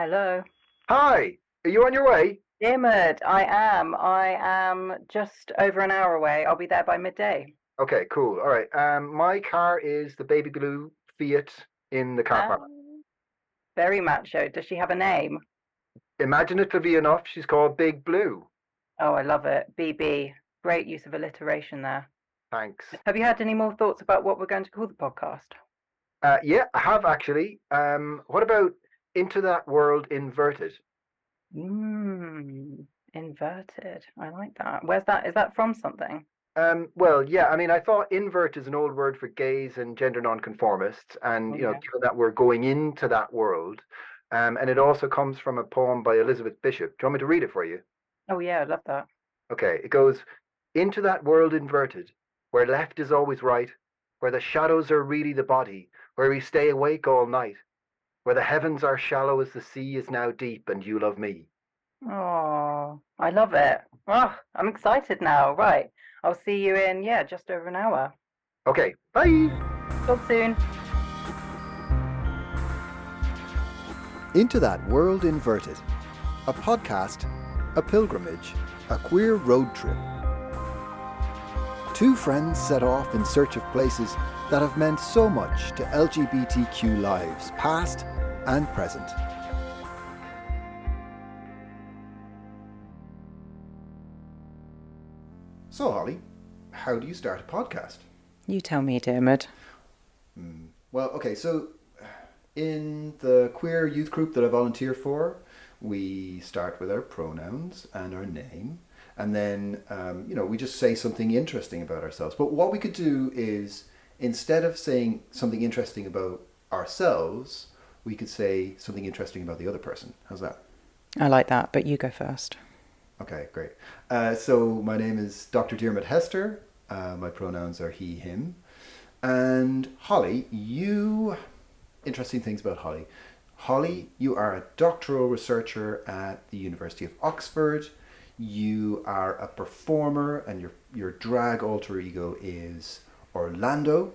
Hello. Hi, are you on your way? Diarmuid, I am. I am just over an hour away. I'll be there by midday. Okay, cool. All right. Um, my car is the baby blue Fiat in the car park. Um, very macho. Does she have a name? Imaginatively enough, she's called Big Blue. Oh, I love it. BB. Great use of alliteration there. Thanks. Have you had any more thoughts about what we're going to call the podcast? Uh, yeah, I have actually. Um, what about Into That World Inverted? Mmm, inverted. I like that. Where's that? Is that from something? Um, well, yeah, I mean, I thought invert is an old word for gays and gender nonconformists, and you know, given that we're going into that world, um, and it also comes from a poem by Elizabeth Bishop. Do you want me to read it for you? Oh, yeah, I love that. Okay, it goes into that world inverted, where left is always right, where the shadows are really the body, where we stay awake all night, where the heavens are shallow as the sea is now deep, and you love me. Oh, I love it. Oh, I'm excited now. Right. I'll see you in, yeah, just over an hour. Okay, bye. Talk soon. Into That World Inverted, a podcast, a pilgrimage, a queer road trip. Two friends set off in search of places that have meant so much to LGBTQ lives, past and present. So, Holly, how do you start a podcast? You tell me, Diarmuid. Well, okay, so in the queer youth group that I volunteer for, we start with our pronouns and our name, and then, um, you know, we just say something interesting about ourselves. But what we could do is, instead of saying something interesting about ourselves, we could say something interesting about the other person. How's that? I like that, but you go first. Okay, great. Uh, so my name is Dr. Diarmuid Hester. Uh, my pronouns are he, him. And Holly, you. Interesting things about Holly. Holly, you are a doctoral researcher at the University of Oxford. You are a performer, and your, your drag alter ego is Orlando.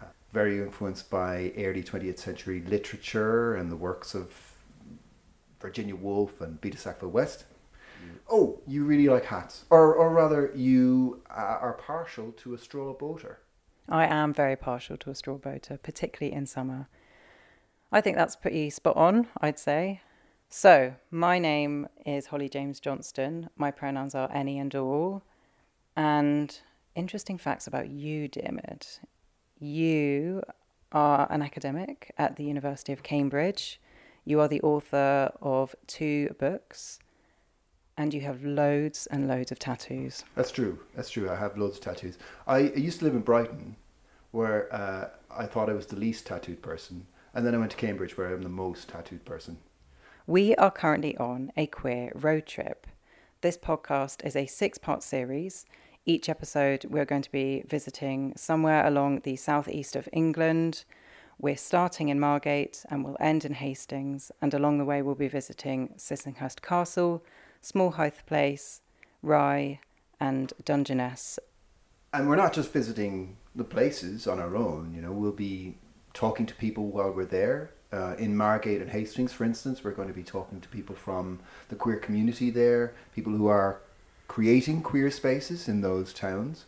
Uh, Very influenced by early 20th century literature and the works of Virginia Woolf and Vita Sackville West. Oh, you really like hats, or or rather, you uh, are partial to a straw boater. I am very partial to a straw boater, particularly in summer. I think that's pretty spot on, I'd say. So, my name is Holly James Johnston. My pronouns are any and all. And interesting facts about you, Diarmuid. You are an academic at the University of Cambridge. You are the author of two books, and you have loads and loads of tattoos. That's true. That's true. I have loads of tattoos. I, I used to live in Brighton, where uh, I thought I was the least tattooed person, and then I went to Cambridge, where I'm the most tattooed person. We are currently on a queer road trip. This podcast is a six part series. Each episode, we're going to be visiting somewhere along the southeast of England. We're starting in Margate and we'll end in Hastings. And along the way, we'll be visiting Sissinghurst Castle, Small Hythe Place, Rye, and Dungeness. And we're not just visiting the places on our own. You know, we'll be talking to people while we're there. Uh, in Margate and Hastings, for instance, we're going to be talking to people from the queer community there, people who are creating queer spaces in those towns.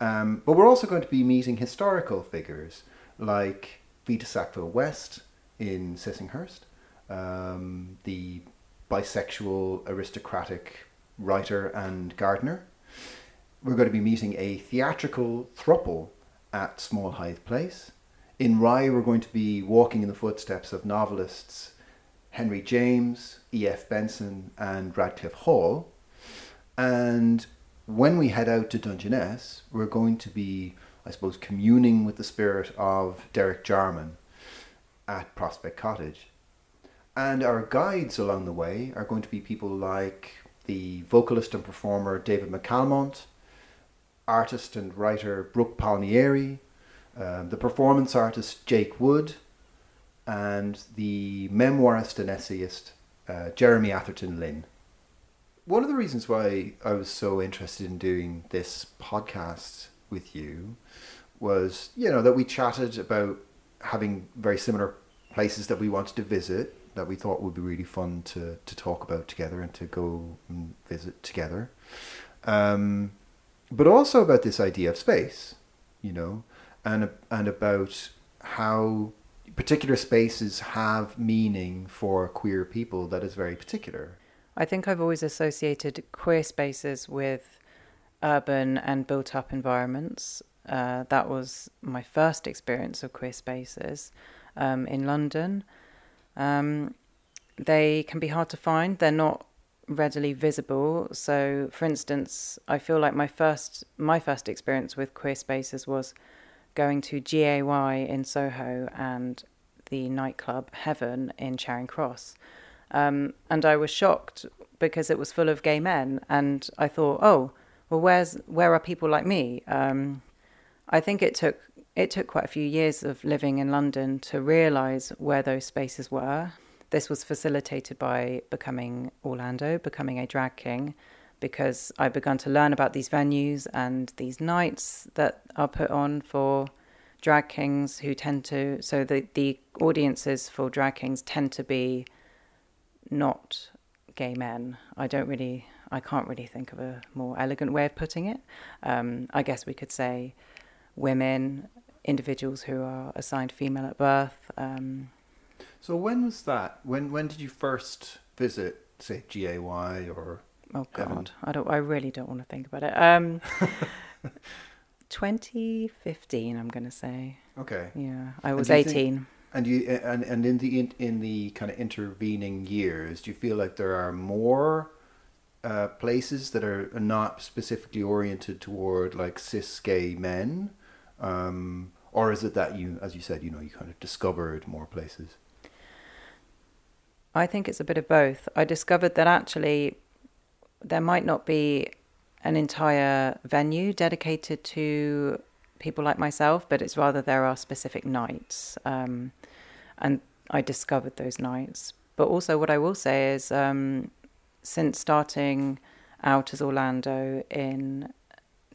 Um, but we're also going to be meeting historical figures like Vita Sackville West in Sissinghurst, um, the bisexual aristocratic writer and gardener. We're going to be meeting a theatrical thruple at Small Hythe Place. In Rye, we're going to be walking in the footsteps of novelists Henry James, E.F. Benson, and Radcliffe Hall. And when we head out to Dungeness, we're going to be, I suppose, communing with the spirit of Derek Jarman at Prospect Cottage. And our guides along the way are going to be people like the vocalist and performer David McAlmont, artist and writer Brooke Palmieri, um, the performance artist Jake Wood, and the memoirist and essayist uh, Jeremy Atherton Lin. One of the reasons why I was so interested in doing this podcast with you was, you know, that we chatted about having very similar places that we wanted to visit, that we thought would be really fun to to talk about together and to go and visit together. Um, but also about this idea of space, you know, and and about how particular spaces have meaning for queer people that is very particular. I think I've always associated queer spaces with urban and built up environments. Uh, that was my first experience of queer spaces um, in London. Um, they can be hard to find, they're not readily visible. So, for instance, I feel like my first my first experience with queer spaces was going to G-A-Y in Soho and the nightclub Heaven in Charing Cross. Um, and I was shocked because it was full of gay men, and I thought, oh, well, where's where are people like me? Um, I think it took it took quite a few years of living in London to realise where those spaces were. This was facilitated by becoming Orlando, becoming a drag king, because I began to learn about these venues and these nights that are put on for drag kings who tend to so the the audiences for drag kings tend to be not gay men. I don't really I can't really think of a more elegant way of putting it. Um, I guess we could say women, individuals who are assigned female at birth. Um, so when was that? When when did you first visit, say, G-A-Y or? Oh God? I don't. I really don't want to think about it. Um, 2015, I'm going to say. Okay. Yeah, I was 18. Think, and you and and in the in, in the kind of intervening years, do you feel like there are more uh, places that are not specifically oriented toward like cis gay men, um, or is it that you, as you said, you know, you kind of discovered more places? I think it's a bit of both. I discovered that actually there might not be an entire venue dedicated to people like myself, but it's rather there are specific nights. Um, and I discovered those nights. But also, what I will say is, um, since starting out as Orlando in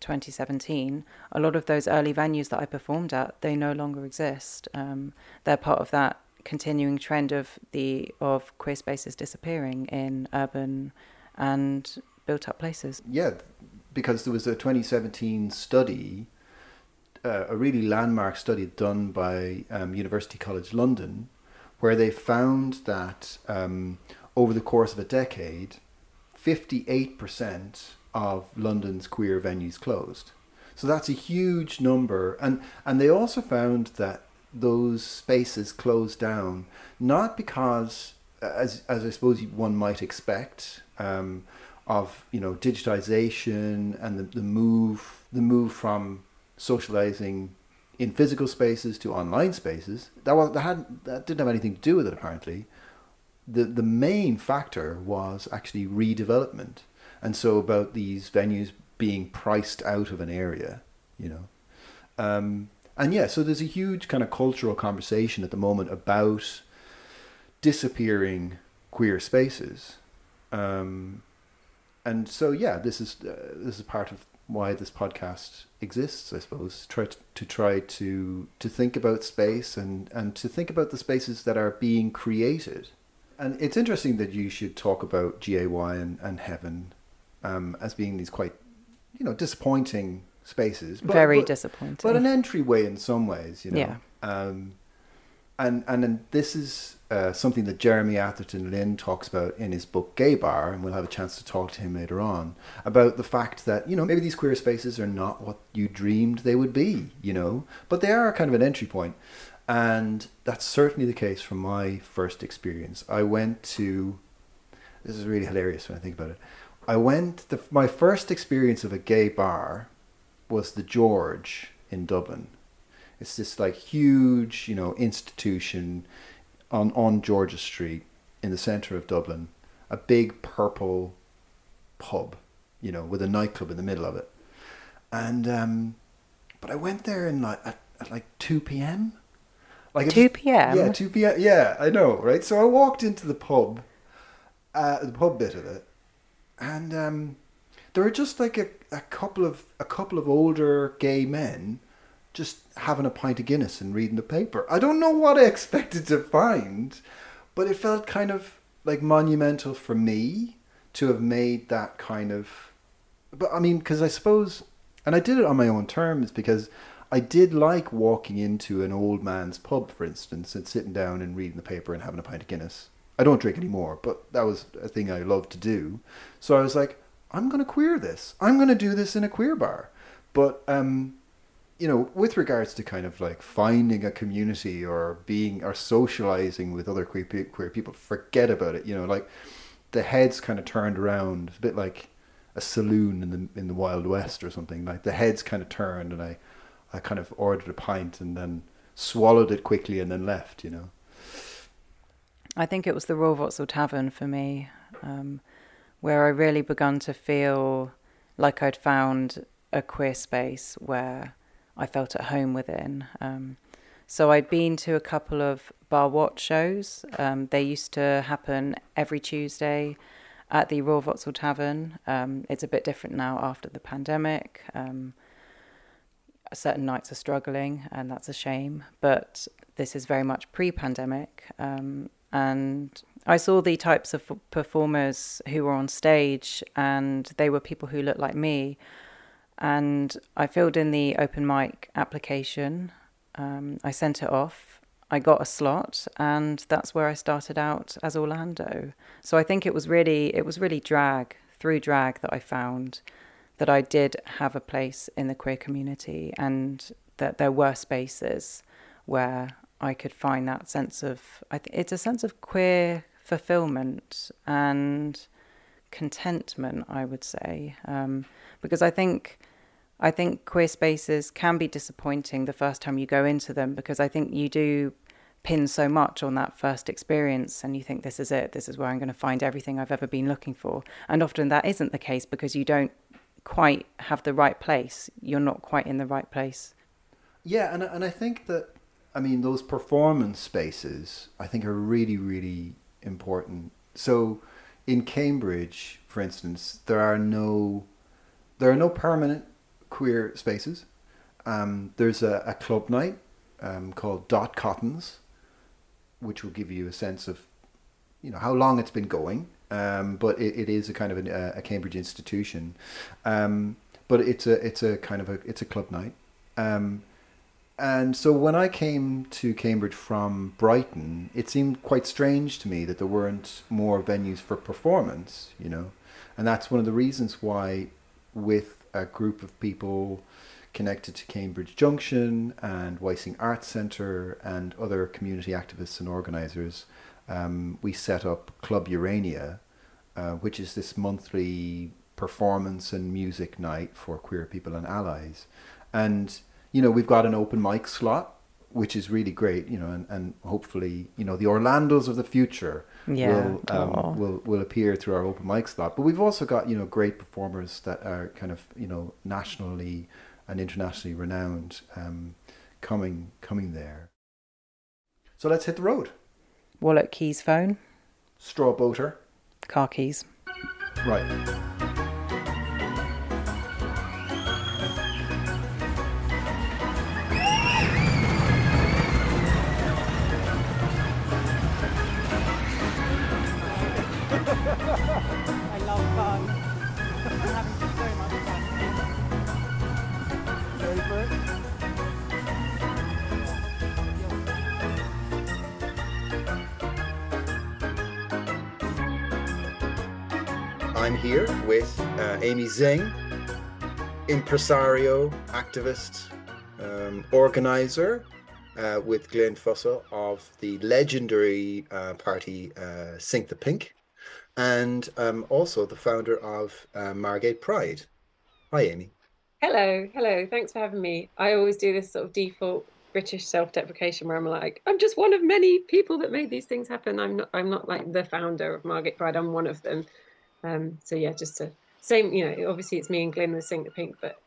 2017, a lot of those early venues that I performed at, they no longer exist. Um, they're part of that continuing trend of the of queer spaces disappearing in urban and built up places. Yeah, because there was a 2017 study, uh, a really landmark study done by um, University College London, where they found that um, over the course of a decade, 58% of London's queer venues closed. So that's a huge number. And, and they also found that those spaces closed down, not because, as, as I suppose one might expect, um, of you know digitization and the, the move the move from socializing in physical spaces to online spaces that was that had that didn't have anything to do with it apparently. The the main factor was actually redevelopment and so about these venues being priced out of an area you know. Um, and yeah so there's a huge kind of cultural conversation at the moment about disappearing queer spaces. Um, and so yeah, this is uh, this is part of why this podcast exists, I suppose. Try to, to try to to think about space and and to think about the spaces that are being created. And it's interesting that you should talk about G-A-Y and, and Heaven um, as being these quite, you know, disappointing spaces. But, Very but, disappointing. But an entryway in some ways, you know. Yeah. Um, and and and this is uh, something that Jeremy Atherton Lin talks about in his book Gay Bar, and we'll have a chance to talk to him later on about the fact that you know maybe these queer spaces are not what you dreamed they would be, you know, but they are kind of an entry point, and that's certainly the case from my first experience. I went to this is really hilarious when I think about it. I went the, my first experience of a gay bar was the George in Dublin it's this like huge, you know, institution on on George's Street in the center of Dublin, a big purple pub, you know, with a nightclub in the middle of it. And um, but I went there in like at, at like two p.m. Like two p.m. Yeah, two p.m. Yeah, I know, right? So I walked into the pub, uh, the pub bit of it, and um, there were just like a, a couple of a couple of older gay men just having a pint of Guinness and reading the paper. I don't know what I expected to find, but it felt kind of like monumental for me to have made that kind of. But I mean, because I suppose, and I did it on my own terms because I did like walking into an old man's pub, for instance, and sitting down and reading the paper and having a pint of Guinness. I don't drink anymore, but that was a thing I loved to do. So I was like, I'm going to queer this. I'm going to do this in a queer bar. But um, you know, with regards to kind of like finding a community or being or socializing with other queer, queer people, forget about it. You know, like the heads kind of turned around, a bit like a saloon in the in the Wild West or something. Like the heads kind of turned, and I, I kind of ordered a pint and then swallowed it quickly and then left. You know. I think it was the Vauxhall Tavern for me, um, where I really began to feel like I'd found a queer space where I felt at home within. Um, so I'd been to a couple of Bar Wotever shows. Um, they used to happen every Tuesday at the Royal Vauxhall Tavern. Um, it's a bit different now after the pandemic. Um, certain nights are struggling, and that's a shame. But this is very much pre-pandemic, um, and I saw the types of performers who were on stage, and they were people who looked like me and I filled in the open mic application. Um, I sent it off. I got a slot, and that's where I started out as Orlando. So I think it was really it was really drag through drag that I found that I did have a place in the queer community, and that there were spaces where I could find that sense of I th- it's a sense of queer fulfillment and contentment. I would say. Um, because I think I think queer spaces can be disappointing the first time you go into them because I think you do pin so much on that first experience and you think this is it this is where I'm going to find everything I've ever been looking for and often that isn't the case because you don't quite have the right place you're not quite in the right place yeah and and I think that I mean those performance spaces I think are really really important so in Cambridge for instance there are no there are no permanent queer spaces. Um, there's a, a, club night um, called Dot Cottons, which will give you a sense of, you know, how long it's been going. Um, but it, it is a kind of an, a Cambridge institution. Um, but it's a it's a kind of a it's a club night. And so when I came to Cambridge from Brighton, it seemed quite strange to me that there weren't more venues for performance, you know. And that's one of the reasons why with a group of people connected to Cambridge Junction and Wysing Arts Centre and other community activists and organisers, um, we set up Club Urania, uh, which is this monthly performance and music night for queer people and allies. And, you know, we've got an open mic slot which is really great, you know, and, and hopefully, you know, the Orlandos of the future yeah. will um, will will appear through our open mic slot. But we've also got you know great performers that are kind of you know nationally and internationally renowned um, coming coming there. So let's hit the road. Wallet, keys, phone. Straw boater. Car keys. Right. Amy Zing, impresario, activist, um, organizer uh, with Glyn Fussell of the legendary uh, party uh, Sink the Pink, and um, also the founder of uh, Margate Pride. Hi, Amy. Hello, hello. Thanks for having me. I always do this sort of default British self-deprecation where I'm like, I'm just one of many people that made these things happen. I'm not. I'm not like the founder of Margate Pride. I'm one of them. Um, so yeah, just to same, you know, obviously it's me and Glyn that sink the pink, but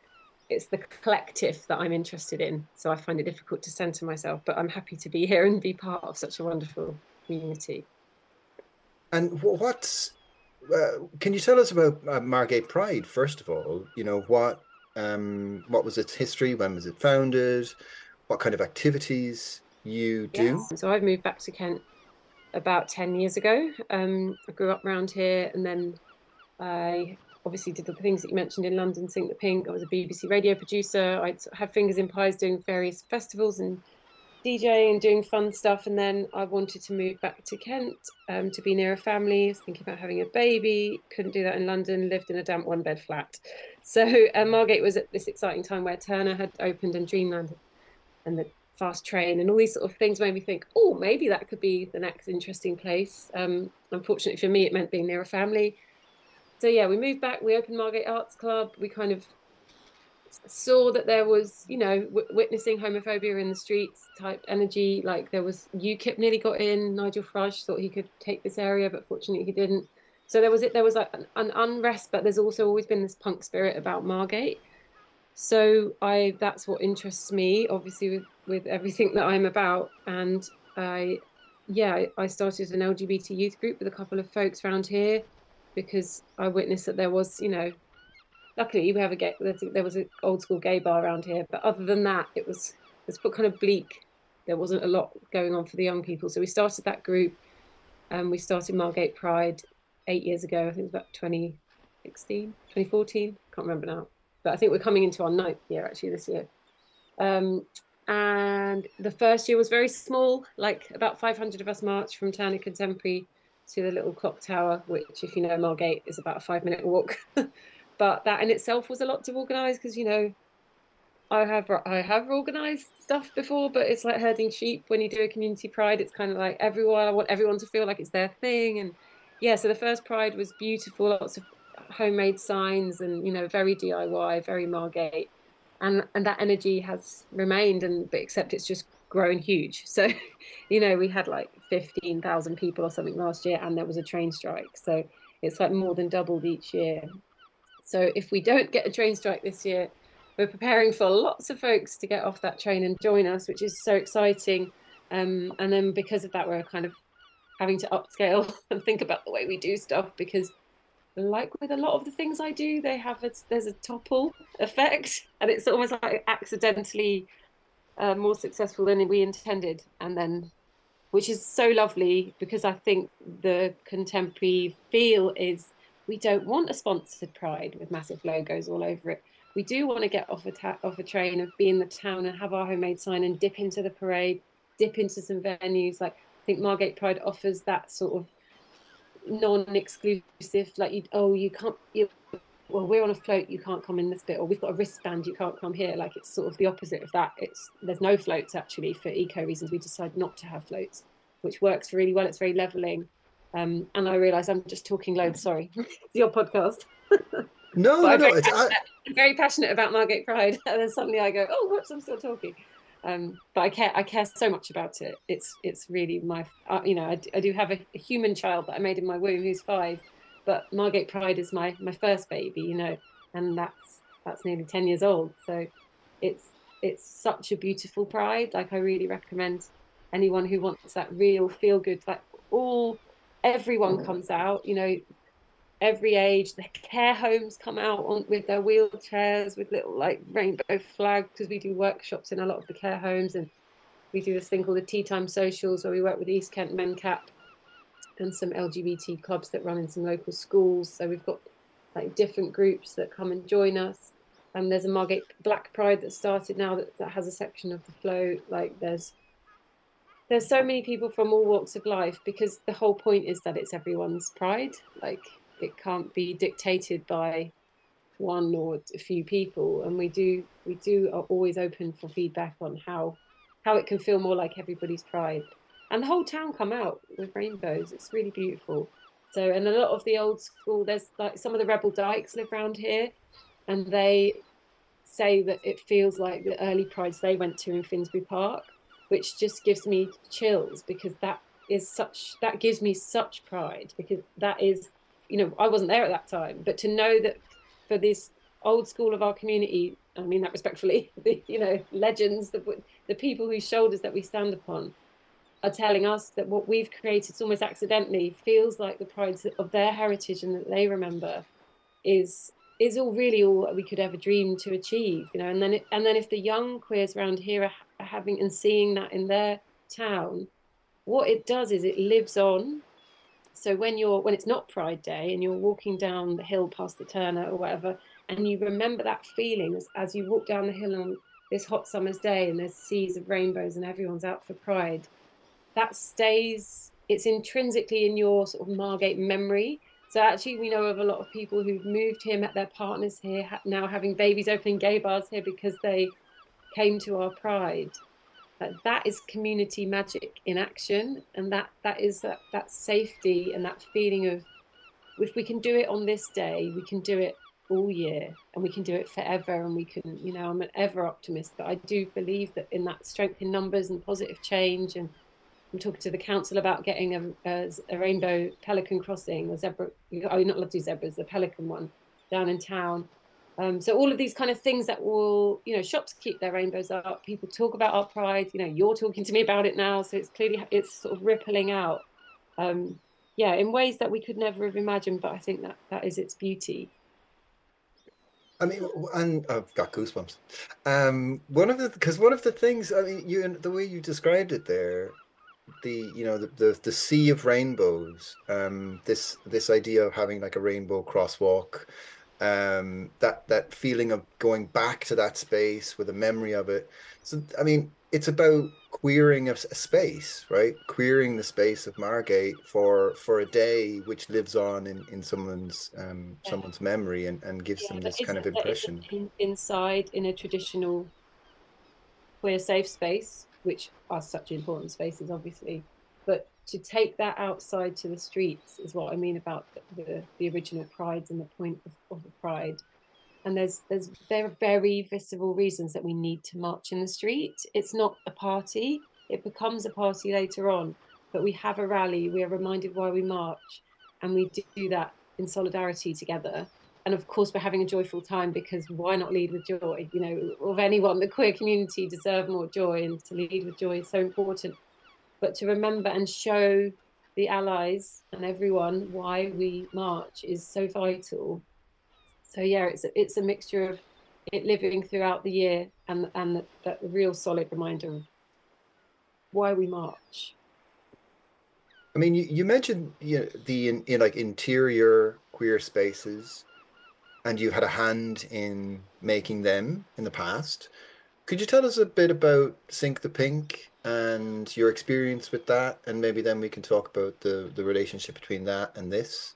it's the collective that I'm interested in. So I find it difficult to center myself, but I'm happy to be here and be part of such a wonderful community. And what uh, can you tell us about uh, Margate Pride first of all? You know what um, what was its history? When was it founded? What kind of activities you do? Yes. So I've moved back to Kent about 10 years ago. Um, I grew up around here and then I obviously did the things that you mentioned in London, Sink the Pink. I was a BBC radio producer. I had fingers in pies doing various festivals and DJing and doing fun stuff. And then I wanted to move back to Kent um, to be near a family. thinking about having a baby. Couldn't do that in London. Lived in a damp one bed flat. So uh, Margate was at this exciting time where Turner had opened and Dreamland and the fast train and all these sort of things made me think, oh, maybe that could be the next interesting place. Um, unfortunately for me, it meant being near a family. So yeah, we moved back. We opened Margate Arts Club. We kind of saw that there was, you know, w- witnessing homophobia in the streets type energy. Like there was UKIP nearly got in. Nigel Farage thought he could take this area, but fortunately he didn't. So there was it. There was like an, an unrest, but there's also always been this punk spirit about Margate. So I that's what interests me, obviously with with everything that I'm about. And I, yeah, I started an LGBT youth group with a couple of folks around here because I witnessed that there was, you know, luckily we have a gay, there was an old school gay bar around here, but other than that, it was it's kind of bleak. There wasn't a lot going on for the young people, so we started that group, and we started Margate Pride eight years ago. I think it was about 2016, 2014. Can't remember now, but I think we're coming into our ninth year actually this year. Um, and the first year was very small, like about 500 of us marched from Turner Contemporary to the little clock tower, which, if you know Margate, is about a five minute walk. but that in itself was a lot to organise because you know I have I have organised stuff before, but it's like herding sheep when you do a community pride. It's kind of like everyone. I want everyone to feel like it's their thing, and yeah. So the first pride was beautiful, lots of homemade signs, and you know, very DIY, very Margate, and and that energy has remained, and but except it's just grown huge. So, you know, we had like fifteen thousand people or something last year, and there was a train strike. So it's like more than doubled each year. So if we don't get a train strike this year, we're preparing for lots of folks to get off that train and join us, which is so exciting. Um, and then because of that, we're kind of having to upscale and think about the way we do stuff because like with a lot of the things I do, they have a, there's a topple effect, and it's almost like accidentally uh, more successful than we intended, and then which is so lovely because I think the contemporary feel is we don't want a sponsored pride with massive logos all over it. We do want to get off a ta- off a train of be in the town and have our homemade sign and dip into the parade, dip into some venues. Like I think Margate Pride offers that sort of non-exclusive. Like you, oh, you can't. You, well, we're on a float, you can't come in this bit, or we've got a wristband, you can't come here. Like it's sort of the opposite of that. It's there's no floats actually for eco reasons. We decide not to have floats, which works really well. It's very leveling um, and I realise I'm just talking loads. Sorry, it's your podcast. No, no, I'm no. very, It's, I, I'm very passionate about Margate Pride, and then suddenly I go, "Oh, whoops, I'm still talking." Um, but I care. I care so much about it. It's it's really my. Uh, you know, I, I do have a, a, human child that I made in my womb who's five, but Margate Pride is my my first baby. You know, and that's that's nearly ten years old. So it's it's such a beautiful pride. Like I really recommend anyone who wants that real feel good, like all everyone mm. comes out, you know, every age. The care homes come out on, with their wheelchairs with little like rainbow flags because we do workshops in a lot of the care homes and we do this thing called the Tea Time Socials where we work with East Kent MenCap and some LGBT clubs that run in some local schools. So we've got like different groups that come and join us. And there's a Margate Black Pride that started now that, that has a section of the float. Like there's there's so many people from all walks of life because the whole point is that it's everyone's pride. Like it can't be dictated by one or a few people, and we do we do are always open for feedback on how how it can feel more like everybody's pride. And the whole town come out with rainbows. It's really beautiful. So, and a lot of the old school, there's like some of the rebel dykes live around here, and they say that it feels like the early prides they went to in Finsbury Park which just gives me chills because that is such that gives me such pride because that is you know I wasn't there at that time but to know that for this old school of our community I mean that respectfully the you know legends the the people whose shoulders that we stand upon are telling us that what we've created almost accidentally feels like the pride of their heritage and that they remember is is all really all we could ever dream to achieve you know and then it, and then if the young queers around here are having and seeing that in their town, what it does is it lives on. So when you're when it's not Pride Day and you're walking down the hill past the Turner or whatever, and you remember that feeling as, as you walk down the hill on this hot summer's day and there's seas of rainbows and everyone's out for Pride, that stays. It's intrinsically in your sort of Margate memory. So actually, we know of a lot of people who've moved here, met their partners here, now having babies, opening gay bars here because they came to our Pride that is community magic in action and that that is that that safety and that feeling of if we can do it on this day we can do it all year and we can do it forever and we can you know i'm an ever optimist but i do believe that in that strength in numbers and positive change and i'm talking to the council about getting a, a, a rainbow pelican crossing a zebra oh you're not allowed to do zebras the pelican one down in town um, so all of these kind of things that will, you know, shops keep their rainbows up. People talk about our pride. You know, you're talking to me about it now, so it's clearly it's sort of rippling out. Um, yeah, in ways that we could never have imagined. But I think that that is its beauty. I mean, and I've got goosebumps. Um, one of the because one of the things I mean, you the way you described it there, the you know the the, the sea of rainbows. Um, this this idea of having like a rainbow crosswalk um, that that feeling of going back to that space with a memory of it. So I mean, it's about queering a, a, space, right? Queering the space of Margate for for a day, which lives on in in someone's um, yeah. someone's memory and and gives yeah, them this kind of impression. In, inside in a traditional queer safe space, which are such important spaces, obviously, but to take that outside to the streets is what I mean about the, the, original prides and the point of, of, the pride. And there's there's there are very visible reasons that we need to march in the street. It's not a party; it becomes a party later on. But we have a rally. We are reminded why we march, and we do that in solidarity together. And of course, we're having a joyful time because why not lead with joy? You know, of anyone, the queer community deserve more joy, and to lead with joy is so important but to remember and show the allies and everyone why we march is so vital. So yeah, it's a, it's a mixture of it living throughout the year and and that real solid reminder of why we march. I mean, you, you mentioned you know, the in, in like interior queer spaces, and you had a hand in making them in the past. Could you tell us a bit about Sink the Pink and your experience with that, and maybe then we can talk about the the relationship between that and this.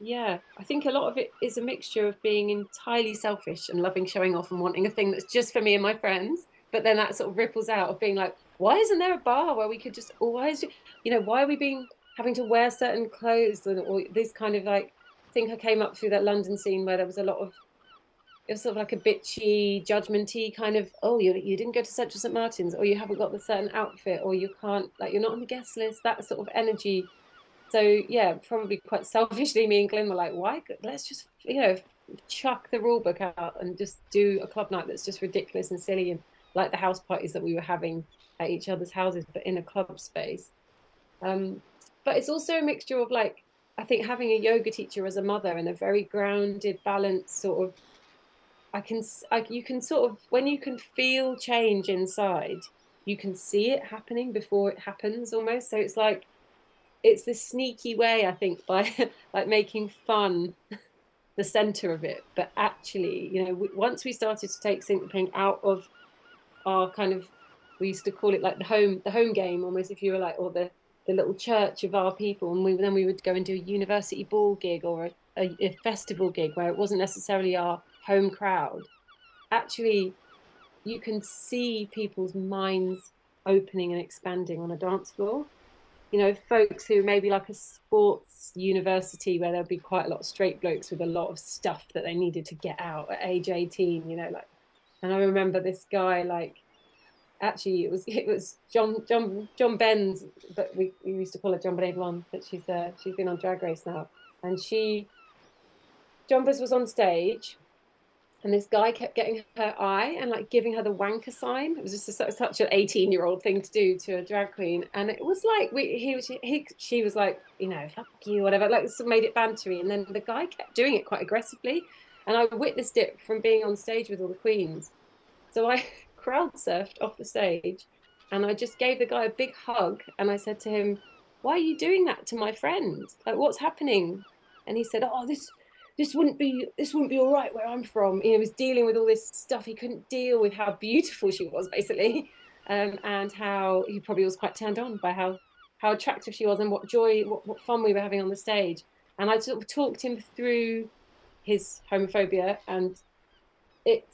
Yeah, I think a lot of it is a mixture of being entirely selfish and loving showing off and wanting a thing that's just for me and my friends, but then that sort of ripples out of being like, why isn't there a bar where we could just always, you know, why are we being having to wear certain clothes and or this kind of like think I came up through that London scene where there was a lot of it was sort of like a bitchy, judgmenty kind of, oh, you you didn't go to Central St Martin's, or you haven't got the certain outfit, or you can't, like, you're not on the guest list. That sort of energy. So yeah, probably quite selfishly, me and Glenn were like, why? Let's just, you know, chuck the rule book out and just do a club night that's just ridiculous and silly, and like the house parties that we were having at each other's houses, but in a club space. Um, but it's also a mixture of like, I think having a yoga teacher as a mother and a very grounded, balanced sort of I can, I, you can sort of, when you can feel change inside, you can see it happening before it happens almost. So it's like, it's this sneaky way, I think, by like making fun the center of it. But actually, you know, once we started to take Pink out of our kind of, we used to call it like the home, the home game almost, if you were like, or the, the little church of our people. And we, then we would go and do a university ball gig or a, a, a festival gig where it wasn't necessarily our home crowd, actually you can see people's minds opening and expanding on a dance floor. You know, folks who maybe like a sports university where there'll be quite a lot of straight blokes with a lot of stuff that they needed to get out at age 18, you know, like and I remember this guy like actually it was it was John John John Benz, but we, we used to call her John Benavon, but she's uh, she's been on drag race now. And she John Benz was on stage and this guy kept getting her eye and like giving her the wanker sign. It was just a, such an 18 year old thing to do to a drag queen. And it was like, we, he was, he, she was like, you know, fuck you, whatever, like made it bantery. And then the guy kept doing it quite aggressively. And I witnessed it from being on stage with all the queens. So I crowd surfed off the stage and I just gave the guy a big hug and I said to him, "Why are you doing that to my friend? Like, what's happening?" And he said, "Oh, this." This wouldn't be this wouldn't be all right where I'm from. He was dealing with all this stuff. He couldn't deal with how beautiful she was, basically, um, and how he probably was quite turned on by how how attractive she was and what joy, what, what fun we were having on the stage. And I sort of talked him through his homophobia, and it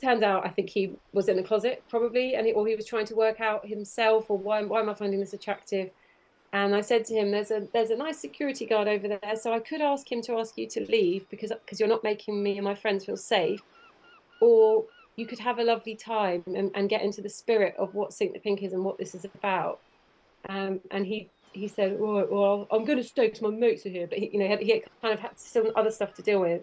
turns out I think he was in the closet probably, and he, or he was trying to work out himself, or why why am I finding this attractive? And I said to him, "There's a there's a nice security guard over there, so I could ask him to ask you to leave because because you're not making me and my friends feel safe, or you could have a lovely time and, and get into the spirit of what Sink the Pink is and what this is about." Um, and he he said, "Well, well I'm going to stay because my mates are here," but he, you know he, had, he kind of had some other stuff to deal with.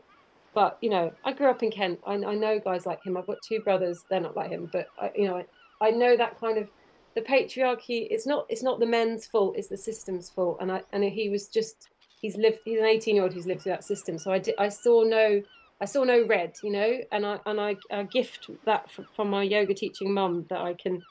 But you know, I grew up in Kent. I, I know guys like him. I've got two brothers. They're not like him, but I, you know, I, I know that kind of the patriarchy. It's not it's not the men's fault. It's the system's fault. And I and he was just he's lived. He's an 18 year old who's lived through that system. So I did. I saw no. I saw no red, you know, and I and I, I gift that from, from my yoga teaching mum that I can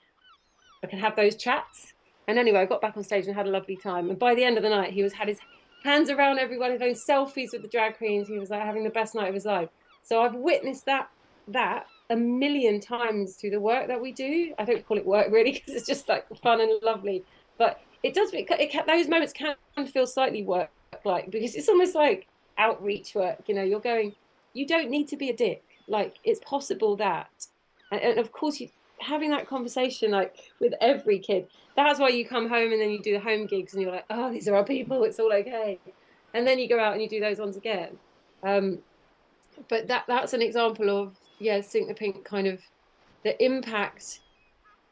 I can have those chats. And anyway, I got back on stage and had a lovely time. And by the end of the night, he was had his hands around everyone, having selfies with the drag queens. He was like having the best night of his life. So I've witnessed that that a million times through the work that we do. I don't call it work really because it's just like fun and lovely, but it does. It, it, those moments can feel slightly work like because it's almost like outreach work. You know, you're going. You don't need to be a dick. Like it's possible that, and, and of course you having that conversation like with every kid. That's why you come home and then you do the home gigs and you're like oh these are our people. It's all okay. And then you go out and you do those ones again. Um, but that that's an example of yeah sink the pink kind of the impact.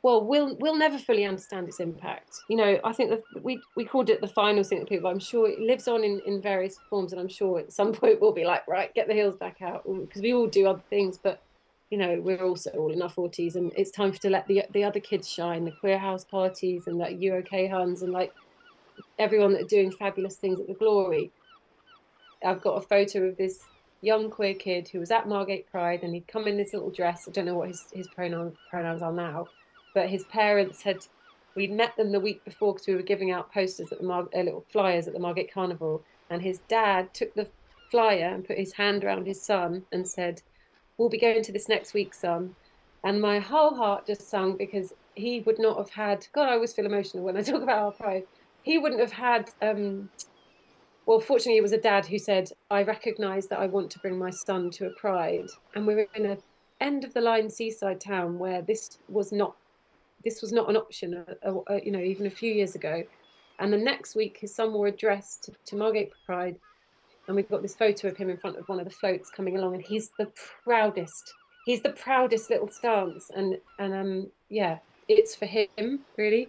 Well we'll we'll never fully understand its impact. You know i think that we we called it the final sink the pink but i'm sure it lives on in in various forms and i'm sure at some point we'll be like right get the heels back out because we all do other things but you know we're also all in our 40s and it's time for to let the the other kids shine the queer house parties and like you okay huns and like everyone that are doing fabulous things at the glory. I've got a photo of this young queer kid who was at margate pride and he'd come in this little dress. I don't know what his, his pronoun, pronouns are now but his parents had we'd met them the week before because we were giving out posters at the Mar- uh, little flyers at the margate carnival and his dad took the flyer and put his hand around his son and said we'll be going to this next week, son. And my whole heart just sung because he would not have had, God, I always feel emotional when I talk about our pride. He wouldn't have had, um, well, fortunately, it was a dad who said, I recognise that I want to bring my son to a pride. And we're in a end of the line seaside town where this was not this was not an option, uh, uh, you know, even a few years ago. And the next week, his son wore a dress to, to Margate Pride and we've got this photo of him in front of one of the floats coming along, and he's the proudest. He's the proudest little stance, and and um yeah, it's for him really,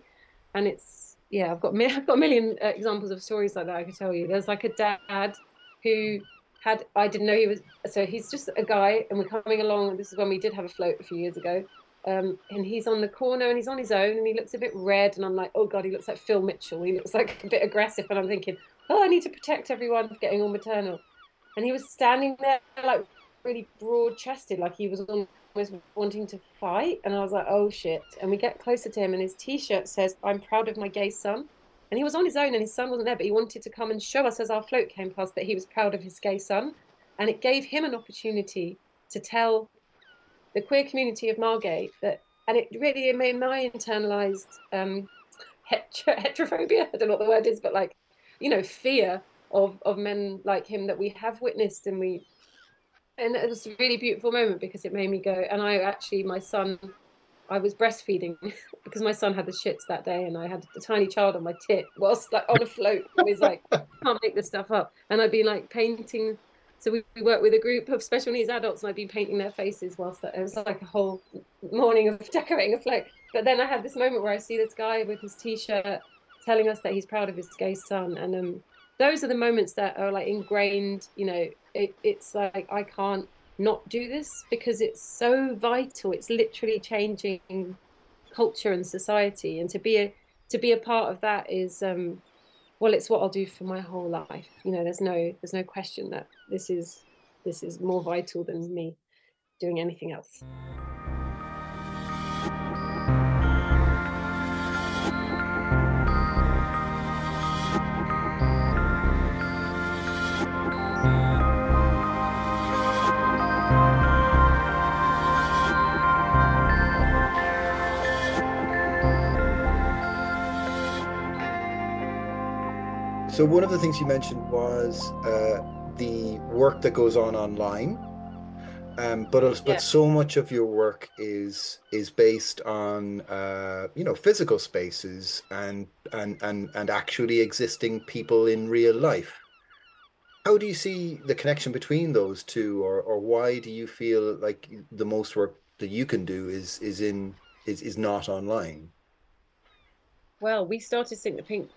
and it's yeah. I've got I've got a million uh, examples of stories like that I could tell you. There's like a dad who had I didn't know he was so he's just a guy, and we're coming along. This is when we did have a float a few years ago. Um, and he's on the corner and he's on his own and he looks a bit red and I'm like, oh god, he looks like Phil Mitchell. He looks like a bit aggressive and I'm thinking, oh, I need to protect everyone getting all maternal. And he was standing there like really broad chested, like he was almost wanting to fight. And I was like, oh shit. And we get closer to him, and his t shirt says, I'm proud of my gay son. And he was on his own, and his son wasn't there, but he wanted to come and show us as our float came past that he was proud of his gay son. And it gave him an opportunity to tell the queer community of Margate that, and it really made my internalized um, heterophobia, I don't know what the word is, but like you know fear of of men like him that we have witnessed and we and it was a really beautiful moment because it made me go and i actually my son i was breastfeeding because my son had the shits that day and i had a tiny child on my tit whilst like on a float. It was like can't make this stuff up. And i'd be like painting so we, we worked with a group of special needs adults and i'd be painting their faces whilst that, it was like a whole morning of decorating a float. But then i had this moment where i see this guy with his t-shirt telling us that he's proud of his gay son and um, those are the moments that are like ingrained you know it, it's like i can't not do this because it's so vital. It's literally changing culture and society and to be a to be a part of that is um well it's what i'll do for my whole life. You know there's no there's no question that this is this is more vital than me doing anything else So one of the things you mentioned was uh, the work that goes on online, um, but but so much of your work is is based on uh, you know physical spaces and and and and actually existing people in real life. How do you see the connection between those two, or or why do you feel like the most work that you can do is is in is is not online? Well, we started Sink the Pink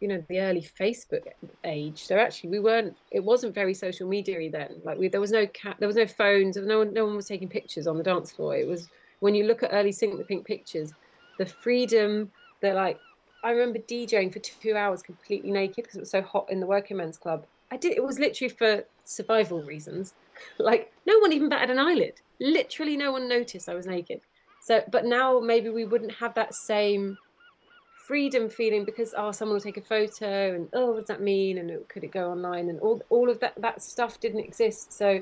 you know, the early Facebook age. So actually, we weren't. It wasn't very social media then. Like we, there was no cat, there was no phones. No one, no one was taking pictures on the dance floor. It was when you look at early Sink the Pink pictures, the freedom. They're like, I remember DJing for two hours completely naked because it was so hot in the working men's club. I did. It was literally for survival reasons. Like no one even batted an eyelid. Literally, no one noticed I was naked. So, but now maybe we wouldn't have that same freedom feeling because oh someone will take a photo and oh what does that mean? And could it go online? And all all of that that stuff didn't exist. So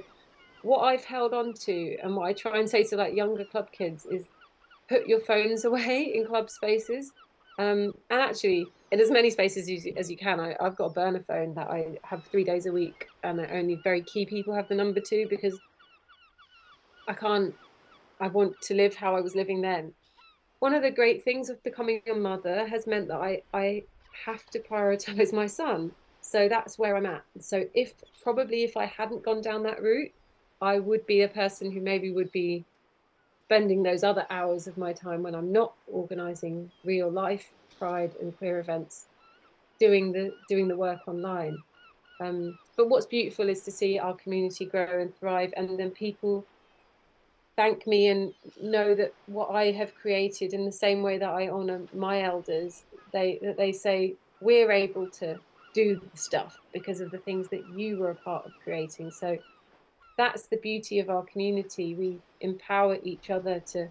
what I've held on to and what I try and say to like younger club kids is put your phones away in club spaces. Um, and actually in as many spaces as you, as you can I, I've got a burner phone that I have three days a week and only very key people have the number to because I can't I want to live how I was living then one of the great things of becoming a mother has meant that I, I have to prioritize my son. So that's where I'm at. So if probably if I hadn't gone down that route, I would be a person who maybe would be spending those other hours of my time when I'm not organizing real life pride and queer events, doing the doing the work online. Um, but what's beautiful is to see our community grow and thrive, and then people thank me and know that what I have created in the same way that I honor my elders, they that they say we're able to do stuff because of the things that you were a part of creating. So that's the beauty of our community. We empower each other to,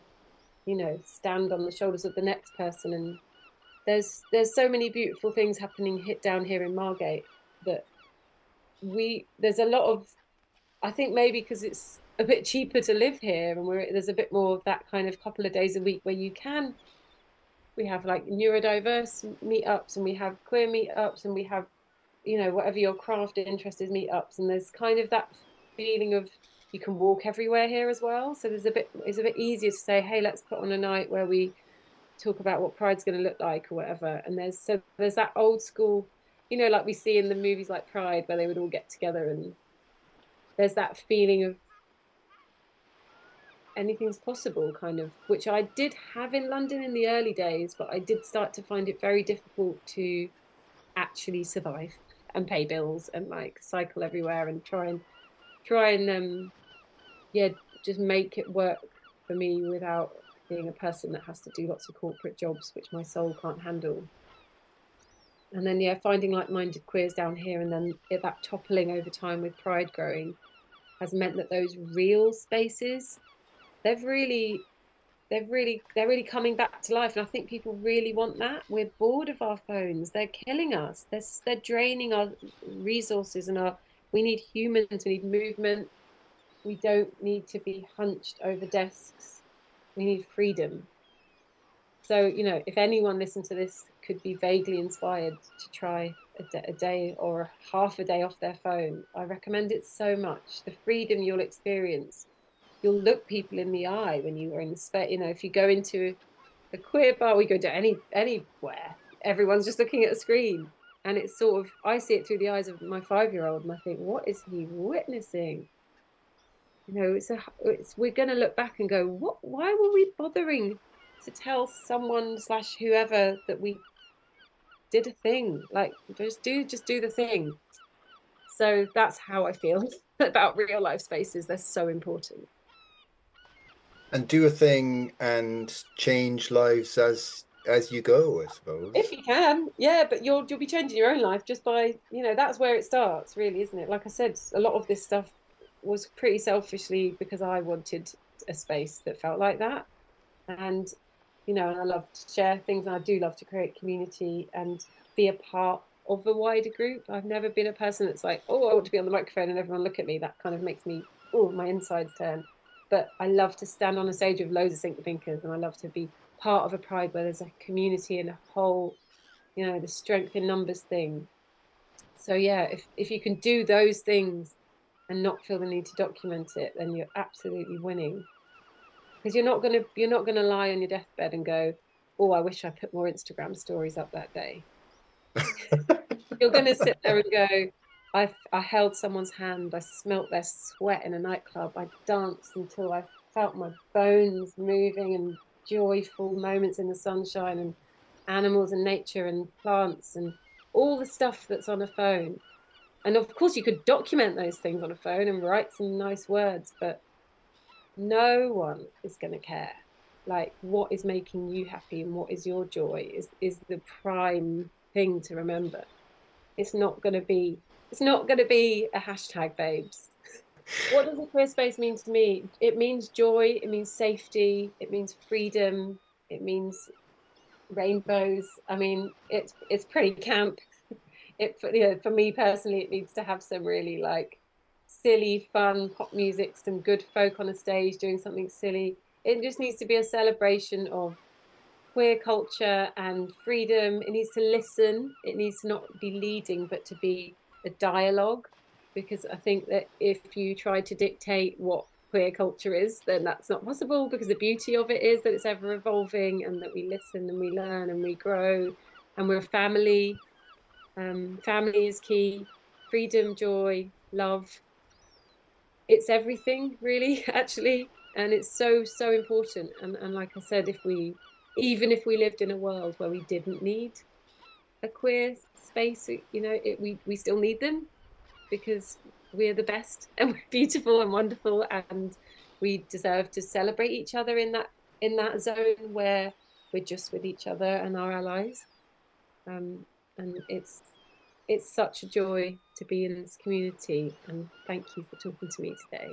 you know, stand on the shoulders of the next person and there's there's so many beautiful things happening hit down here in Margate that we there's a lot of I think maybe because it's a bit cheaper to live here and we're there's a bit more of that kind of couple of days a week where you can we have like neurodiverse meetups and we have queer meetups and we have you know whatever your craft interest is meetups and there's kind of that feeling of you can walk everywhere here as well. So there's a bit it's a bit easier to say hey let's put on a night where we talk about what pride's going to look like or whatever. And there's so there's that old school you know like we see in the movies like pride where they would all get together and there's that feeling of anything's possible kind of which i did have in london in the early days but i did start to find it very difficult to actually survive and pay bills and like cycle everywhere and try and try and um yeah just make it work for me without being a person that has to do lots of corporate jobs which my soul can't handle. And then yeah finding like-minded queers down here and then that toppling over time with pride growing has meant that those real spaces they've really they've really they're really coming back to life and i think people really want that. We're bored of our phones. They're killing us. They're, they're draining our resources and our we need humans we need movement. We don't need to be hunched over desks. We need freedom. So you know if anyone listened to this could be vaguely inspired to try a, d- a day or half a day off their phone i recommend it so much. The freedom you'll experience you'll look people in the eye when you are in the space. You know, if you go into a queer bar, we go to any anywhere, everyone's just looking at a screen, and it's sort of I see it through the eyes of my five year old, and I think, what is he witnessing? You know, it's a it's we're going to look back and go, what? Why were we bothering to tell someone slash whoever that we did a thing? Like, just do just do the thing. So that's how I feel about real life spaces. They're so important. And do a thing and change lives as as you go, I suppose. If you can, yeah, but you'll you'll be changing your own life just by you know that's where it starts, really, isn't it? Like I said, a lot of this stuff was pretty selfishly because I wanted a space that felt like that, and you know, and I love to share things, and I do love to create community and be a part of a wider group. I've never been a person that's like, oh, I want to be on the microphone and everyone look at me. That kind of makes me, oh, my insides turn. But I love to stand on a stage with loads of think thinkers, and I love to be part of a pride where there's a community and a whole, you know, the strength in numbers thing. So yeah, if if you can do those things and not feel the need to document it, then you're absolutely winning. Because you're not gonna you're not gonna lie on your deathbed and go, "Oh, I wish I put more Instagram stories up that day." you're gonna sit there and go, I, I held someone's hand. I smelt their sweat in a nightclub. I danced until I felt my bones moving and joyful moments in the sunshine and animals and nature and plants and all the stuff that's on a phone. And of course, you could document those things on a phone and write some nice words, but no one is going to care. Like, what is making you happy and what is your joy is, is the prime thing to remember. It's not going to be it's not going to be a hashtag, babes. what does a queer space mean to me? It means joy. It means safety. It means freedom. It means rainbows. I mean, it's it's pretty camp. It you know, for me personally, it needs to have some really like silly, fun pop music, some good folk on a stage doing something silly. It just needs to be a celebration of queer culture and freedom. It needs to listen. It needs to not be leading, but to be a dialogue because I think that if you try to dictate what queer culture is, then that's not possible because the beauty of it is that it's ever evolving and that we listen and we learn and we grow and we're a family. Um, family is key, freedom, joy, love. It's everything, really, actually. And it's so, so important. And, and like I said, if we, even if we lived in a world where we didn't need a queer space, you know, it, we, we still need them because we're the best and we're beautiful and wonderful and we deserve to celebrate each other in that in that zone where we're just with each other and our allies. Um, and it's it's such a joy to be in this community and thank you for talking to me today.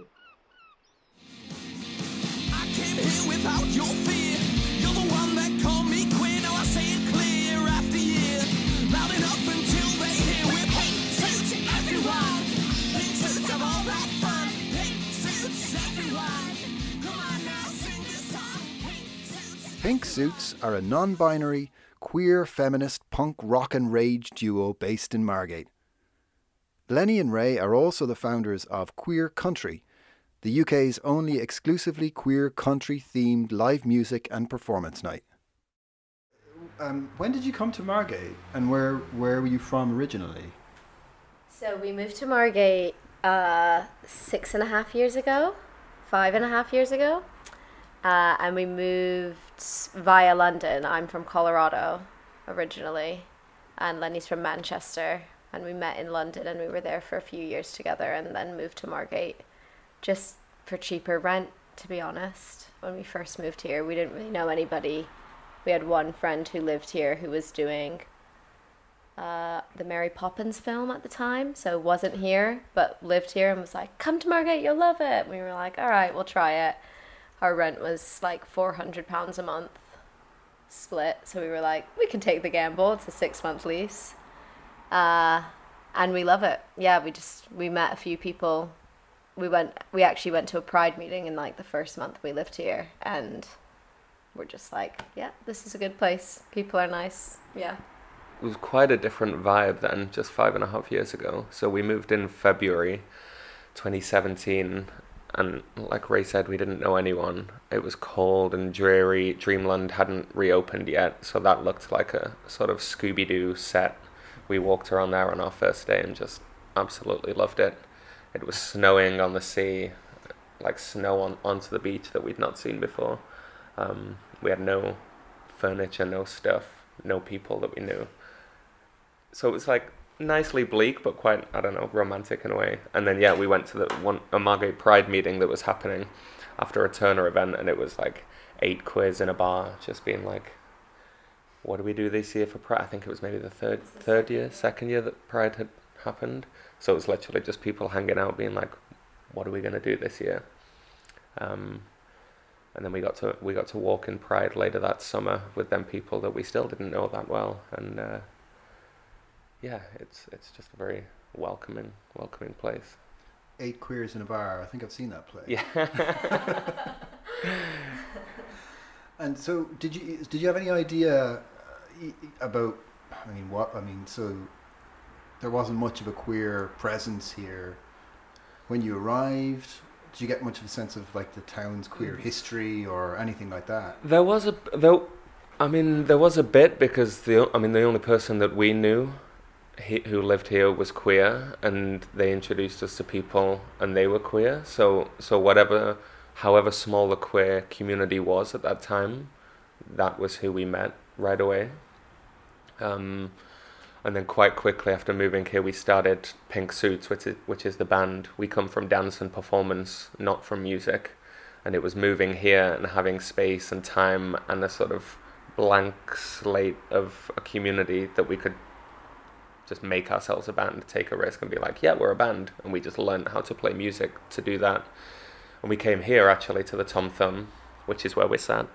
Pink Suits are a non binary, queer feminist punk rock and rage duo based in Margate. Lenny and Ray are also the founders of Queer Cuntry, the UK's only exclusively queer country themed live music and performance night. Um, when did you come to Margate and where, where were you from originally? So we moved to Margate uh, six and a half years ago, five and a half years ago. Uh, and we moved via London. I'm from Colorado originally, and Lenny's from Manchester. And we met in London and we were there for a few years together and then moved to Margate just for cheaper rent, to be honest. When we first moved here, we didn't really know anybody. We had one friend who lived here who was doing uh, the Mary Poppins film at the time, so wasn't here, but lived here and was like, Come to Margate, you'll love it. And we were like, All right, we'll try it our rent was like four hundred pounds a month split. So we were like, we can take the gamble. It's a six month lease, uh, and we love it. Yeah, we just we met a few people. We went. We actually went to a pride meeting in like the first month we lived here, and we're just like, yeah, this is a good place. People are nice. Yeah. It was quite a different vibe than just five and a half years ago. So we moved in February 2017 and like Ray said, we didn't know anyone. It was cold and dreary. Dreamland hadn't reopened yet, so that looked like a sort of Scooby Doo set. We walked around there on our first day and just absolutely loved it. It was snowing on the sea, like snow on onto the beach that we'd not seen before. Um, we had no furniture, no stuff, no people that we knew. So it was like nicely bleak, but quite I don't know romantic in a way. And then yeah, we went to the one a Margate Pride meeting that was happening after a Turner event, and it was like eight quiz in a bar, just being like, what do we do this year for Pride? I think it was maybe the third third year, second year that Pride had happened. So it was literally just people hanging out, being like, what are we gonna do this year? Um, and then we got to we got to walk in Pride later that summer with them people that we still didn't know that well, and. Uh, yeah, it's it's just a very welcoming welcoming place. Eight queers in a bar. I think I've seen that play. Yeah. and so, did you did you have any idea uh, about? I mean, what I mean. So, there wasn't much of a queer presence here. When you arrived, did you get much of a sense of like the town's queer history or anything like that? There was a though, I mean, there was a bit because the I mean the only person that we knew he, who lived here was queer, and they introduced us to people, and they were queer. So so whatever, however small the queer community was at that time, that was who we met right away. Um, and then quite quickly after moving here, we started Pink Suits, which is, which is the band. We come from dance and performance, not from music. And it was moving here and having space and time and a sort of blank slate of a community that we could just make ourselves a band, take a risk and be like, yeah, we're a band. And we just learned how to play music to do that. And we came here actually to the Tom Thumb, which is where we're sat,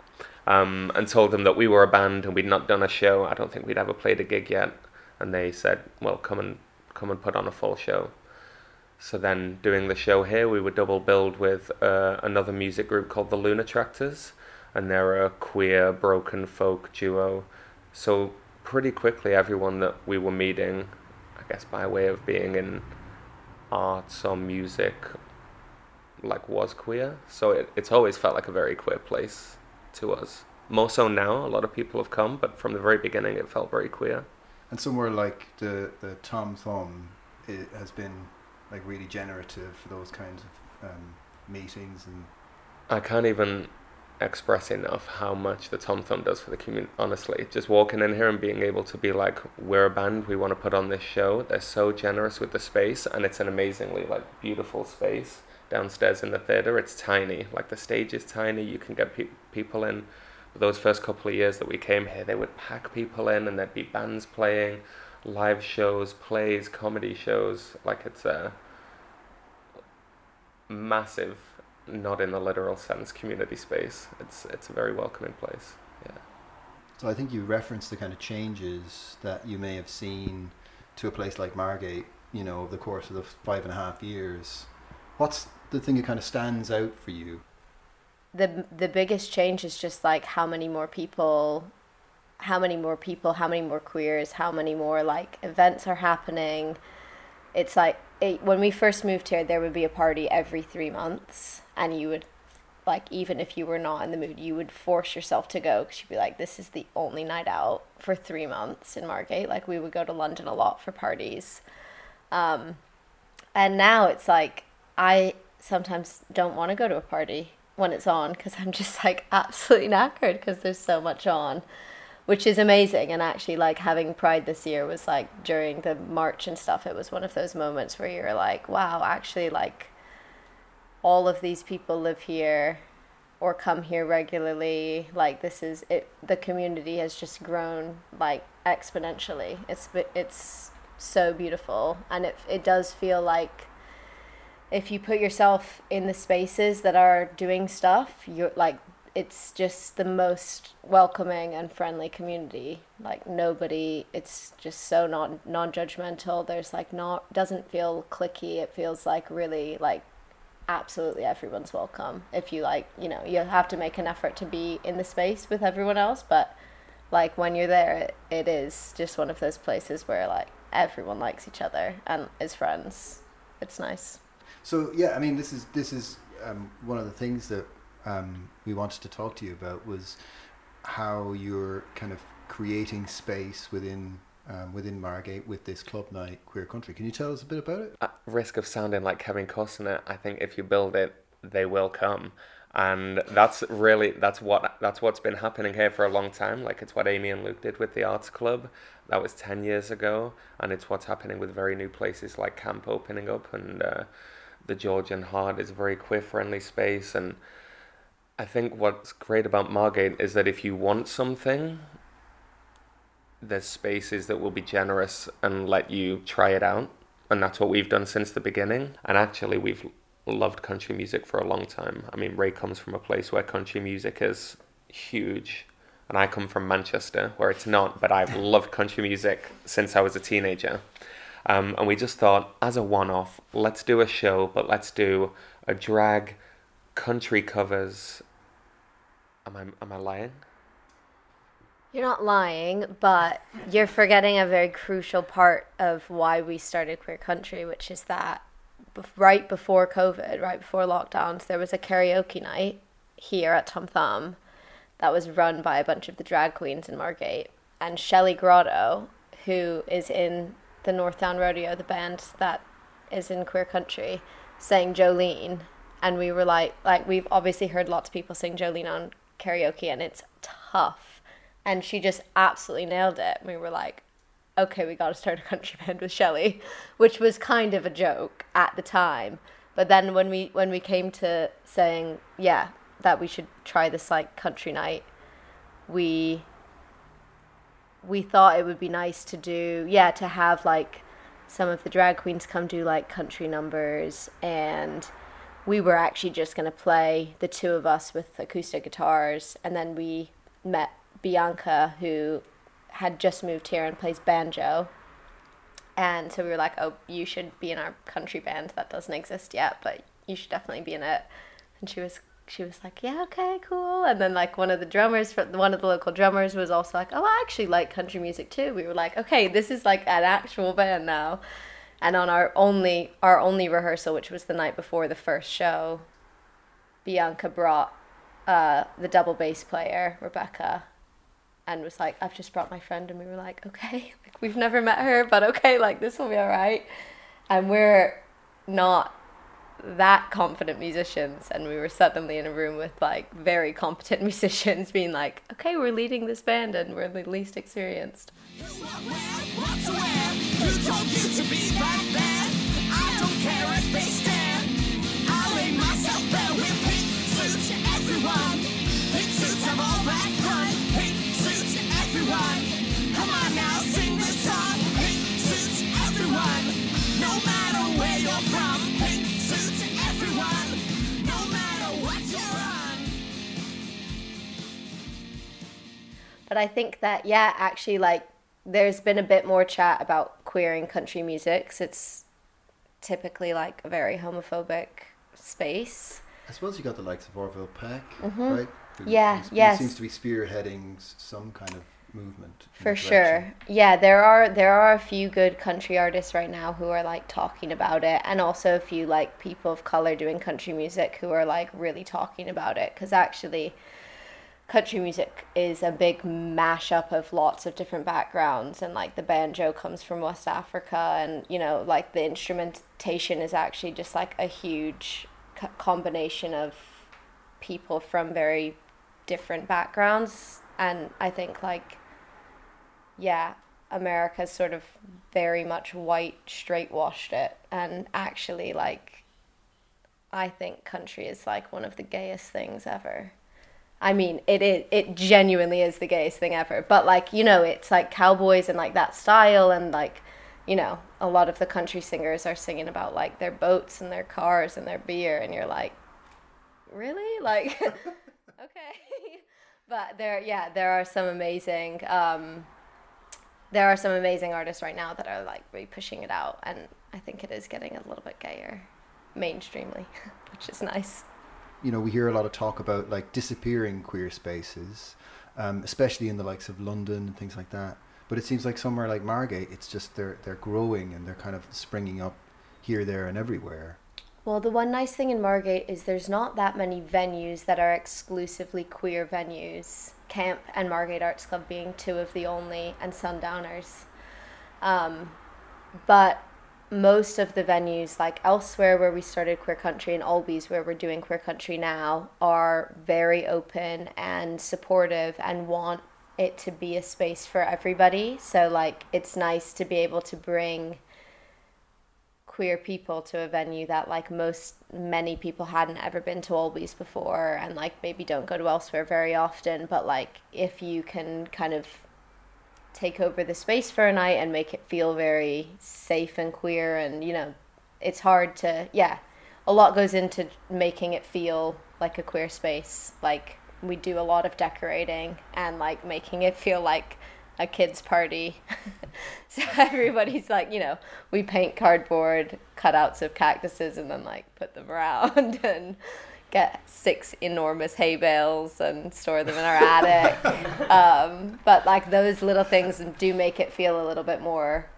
um, and told them that we were a band and we'd not done a show. I don't think we'd ever played a gig yet and they said, "Well, come and come and put on a full show." So then, doing the show here, we were double billed with uh, another music group called the Lunar Tractors, and they're a queer broken folk duo. So pretty quickly, everyone that we were meeting, I guess by way of being in arts or music, like was queer. So it, it's always felt like a very queer place to us. More so now, a lot of people have come, but from the very beginning, it felt very queer. And somewhere like the the Tom Thumb, it has been like really generative for those kinds of um, meetings and. I can't even express enough how much the Tom Thumb does for the community. Honestly, just walking in here and being able to be like, we're a band, we want to put on this show. They're so generous with the space, and it's an amazingly like beautiful space downstairs in the theater. It's tiny, like the stage is tiny. You can get pe- people in those first couple of years that we came here, they would pack people in and there'd be bands playing, live shows, plays, comedy shows. Like it's a massive, not in the literal sense, community space. It's it's a very welcoming place. Yeah. So I think you referenced the kind of changes that you may have seen to a place like Margate, you know, over the course of the five and a half years. What's the thing that kind of stands out for you? the the biggest change is just like how many more people how many more people how many more queers how many more like events are happening it's like it, when we first moved here there would be a party every 3 months and you would like even if you were not in the mood you would force yourself to go because you'd be like this is the only night out for three months in margate like we would go to london a lot for parties um, and now it's like i sometimes don't want to go to a party when it's on because I'm just like absolutely knackered because there's so much on, which is amazing. And actually, like having Pride this year was like during the march and stuff, it was one of those moments where you're like, wow, actually, like all of these people live here or come here regularly. Like this is it. The community has just grown like exponentially. It's it's so beautiful, and it it does feel like if you put yourself in the spaces that are doing stuff, you're like it's just the most welcoming and friendly community. Like nobody, it's just so non non-judgmental. There's like not doesn't feel clicky. It feels like really like absolutely everyone's welcome. If you like, you know, you have to make an effort to be in the space with everyone else, but like when you're there, it, it is just one of those places where like everyone likes each other and is friends. It's nice. So yeah, I mean, this is this is um, one of the things that um, we wanted to talk to you about was how you're kind of creating space within um, within Margate with this club night queer cuntry. Can you tell us a bit about it? At risk of sounding like Kevin Costner, I think if you build it, they will come. And that's really that's what that's what's been happening here for a long time. Like it's what Amy and Luke did with the Arts Club. That was ten years ago, and it's what's happening with very new places like Camp opening up and uh, the Georgian Heart is a very queer friendly space and I think what's great about Margate is that if you want something, there's spaces that will be generous and let you try it out. And that's what we've done since the beginning. And actually, we've loved country music for a long time. I mean, Ray comes from a place where country music is huge. And I come from Manchester, where it's not, but I've loved country music since I was a teenager. Um, and we just thought, as a one off, let's do a show, but let's do a drag country covers. Am I, am I lying? You're not lying, but you're forgetting a very crucial part of why we started Queer Cuntry, which is that right before COVID, right before lockdowns, there was a karaoke night here at Tom Thumb that was run by a bunch of the drag queens in Margate. And Shelley Grotto, who is in the North Down Rodeo, the band that is in Queer Cuntry, sang Jolene. And we were like, like we've obviously heard lots of people sing Jolene on karaoke, and it's tough and she just absolutely nailed it. We were like, okay, we got to start a country band with Shelley, which was kind of a joke at the time. But then when we when we came to saying, yeah, that we should try this like country night, we we thought it would be nice to do, yeah, to have like some of the drag queens come do like country numbers and we were actually just going to play the two of us with acoustic guitars and then we met Bianca, who had just moved here and plays banjo. And so we were like, oh, you should be in our country band that doesn't exist yet, but you should definitely be in it. And she was she was like, yeah, okay, cool. And then like one of the drummers, one of the local drummers, was also like, oh, I actually like country music too. We were like, okay, this is like an actual band now. And on our only our only rehearsal, which was the night before the first show, Bianca brought uh, the double bass player Rebecca, and was like, I've just brought my friend, and we were like, okay, like, we've never met her, but okay, like this will be all right. And we're not that confident musicians, and we were suddenly in a room with like very competent musicians, being like, okay, we're leading this band, and we're the least experienced. But I think that yeah, actually, like there's been a bit more chat about queering country music. So it's typically like a very homophobic space. I suppose you got the likes of Orville Peck, Mm-hmm. right? Who- Yeah, who yes. seems to be spearheading some kind of movement. For sure. Yeah, there are there are a few good country artists right now who are like talking about it and also a few like people of color doing country music who are like really talking about it cuz actually country music is a big mashup of lots of different backgrounds and like the banjo comes from West Africa and you know like the instrumentation is actually just like a huge co- combination of people from very different backgrounds and I think like yeah, America's sort of very much white straight washed it and actually like I think country is like one of the gayest things ever. I mean, it is it genuinely is the gayest thing ever. But like, you know, it's like cowboys and like that style and like, you know, a lot of the country singers are singing about like their boats and their cars and their beer and you're like, really? Like okay. but there yeah, there are some amazing um there are some amazing artists right now that are like really pushing it out and I think it is getting a little bit gayer mainstreamly, which is nice. You know, we hear a lot of talk about like disappearing queer spaces, um, especially in the likes of London and things like that. But it seems like somewhere like Margate, it's just they're they're growing and they're kind of springing up here, there, and everywhere. Well, the one nice thing in Margate is there's not that many venues that are exclusively queer venues. Camp and Margate Arts Club being two of the only, and Sundowners. Um, but most of the venues, like elsewhere where we started Queer Cuntry and Albies, where we're doing Queer Cuntry now, are very open and supportive and want it to be a space for everybody. So, like, it's nice to be able to bring queer people to a venue that like most many people hadn't ever been to Always before and like maybe don't go to elsewhere very often but like if you can kind of take over the space for a night and make it feel very safe and queer and you know it's hard to yeah a lot goes into making it feel like a queer space. Like we do a lot of decorating and like making it feel like a kids party. So everybody's like you know we paint cardboard cutouts of cactuses and then like put them around and get six enormous hay bales and store them in our attic. Um, but like those little things do make it feel a little bit more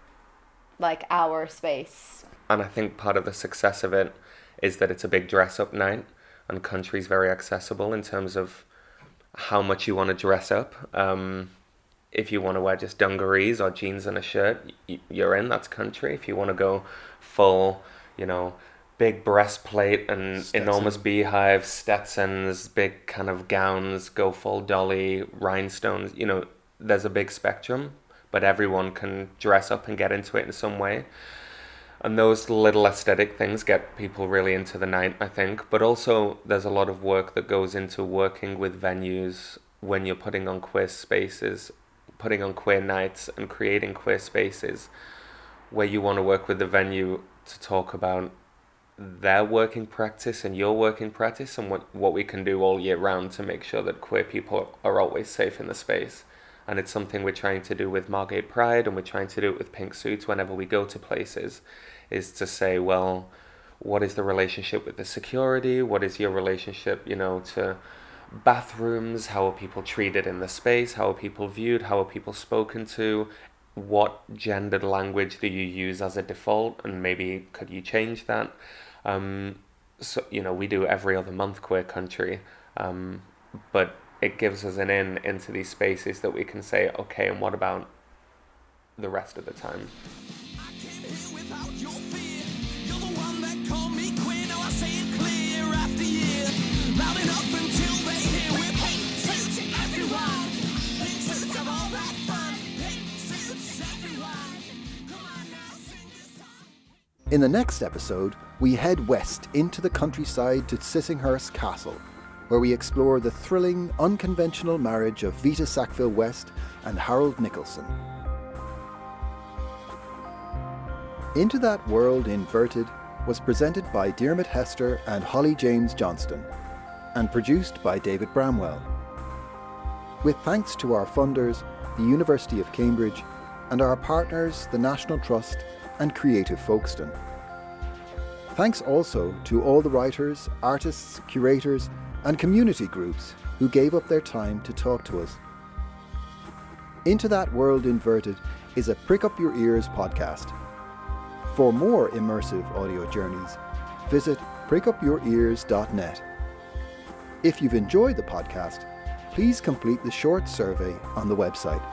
like our space. And I think part of the success of it is that it's a big dress up night and country's very accessible in terms of how much you want to dress up. Um, if you want to wear just dungarees or jeans and a shirt, you're in. That's country. If you want to go full, you know, big breastplate and Stetson. enormous beehives, Stetsons, big kind of gowns, go full dolly, rhinestones. You know, there's a big spectrum, but everyone can dress up and get into it in some way. And those little aesthetic things get people really into the night, I think. But also, there's a lot of work that goes into working with venues when you're putting on queer spaces, putting on queer nights, and creating queer spaces where you want to work with the venue to talk about their working practice and your working practice and what, what we can do all year round to make sure that queer people are always safe in the space. And it's something we're trying to do with Margate Pride and we're trying to do it with Pink Suits whenever we go to places is to say, well, what is the relationship with the security? What is your relationship, you know, to bathrooms? How are people treated in the space? How are people viewed? How are people spoken to? What gendered language do you use as a default? And maybe could you change that? Um, so, you know, we do every other month queer cuntry, um, but it gives us an in into these spaces that we can say, okay, and what about the rest of the time? In the next episode, we head west into the countryside to Sissinghurst Castle, where we explore the thrilling, unconventional marriage of Vita Sackville West and Harold Nicolson. Into That World Inverted was presented by Diarmuid Hester and Holly James Johnston, and produced by David Bramwell. With thanks to our funders, the University of Cambridge, and our partners, the National Trust and Creative Folkestone. Thanks also to all the writers, artists, curators, and community groups who gave up their time to talk to us. Into That World Inverted is a Prick Up Your Ears podcast. For more immersive audio journeys, visit prickupyourears.net. If you've enjoyed the podcast, please complete the short survey on the website.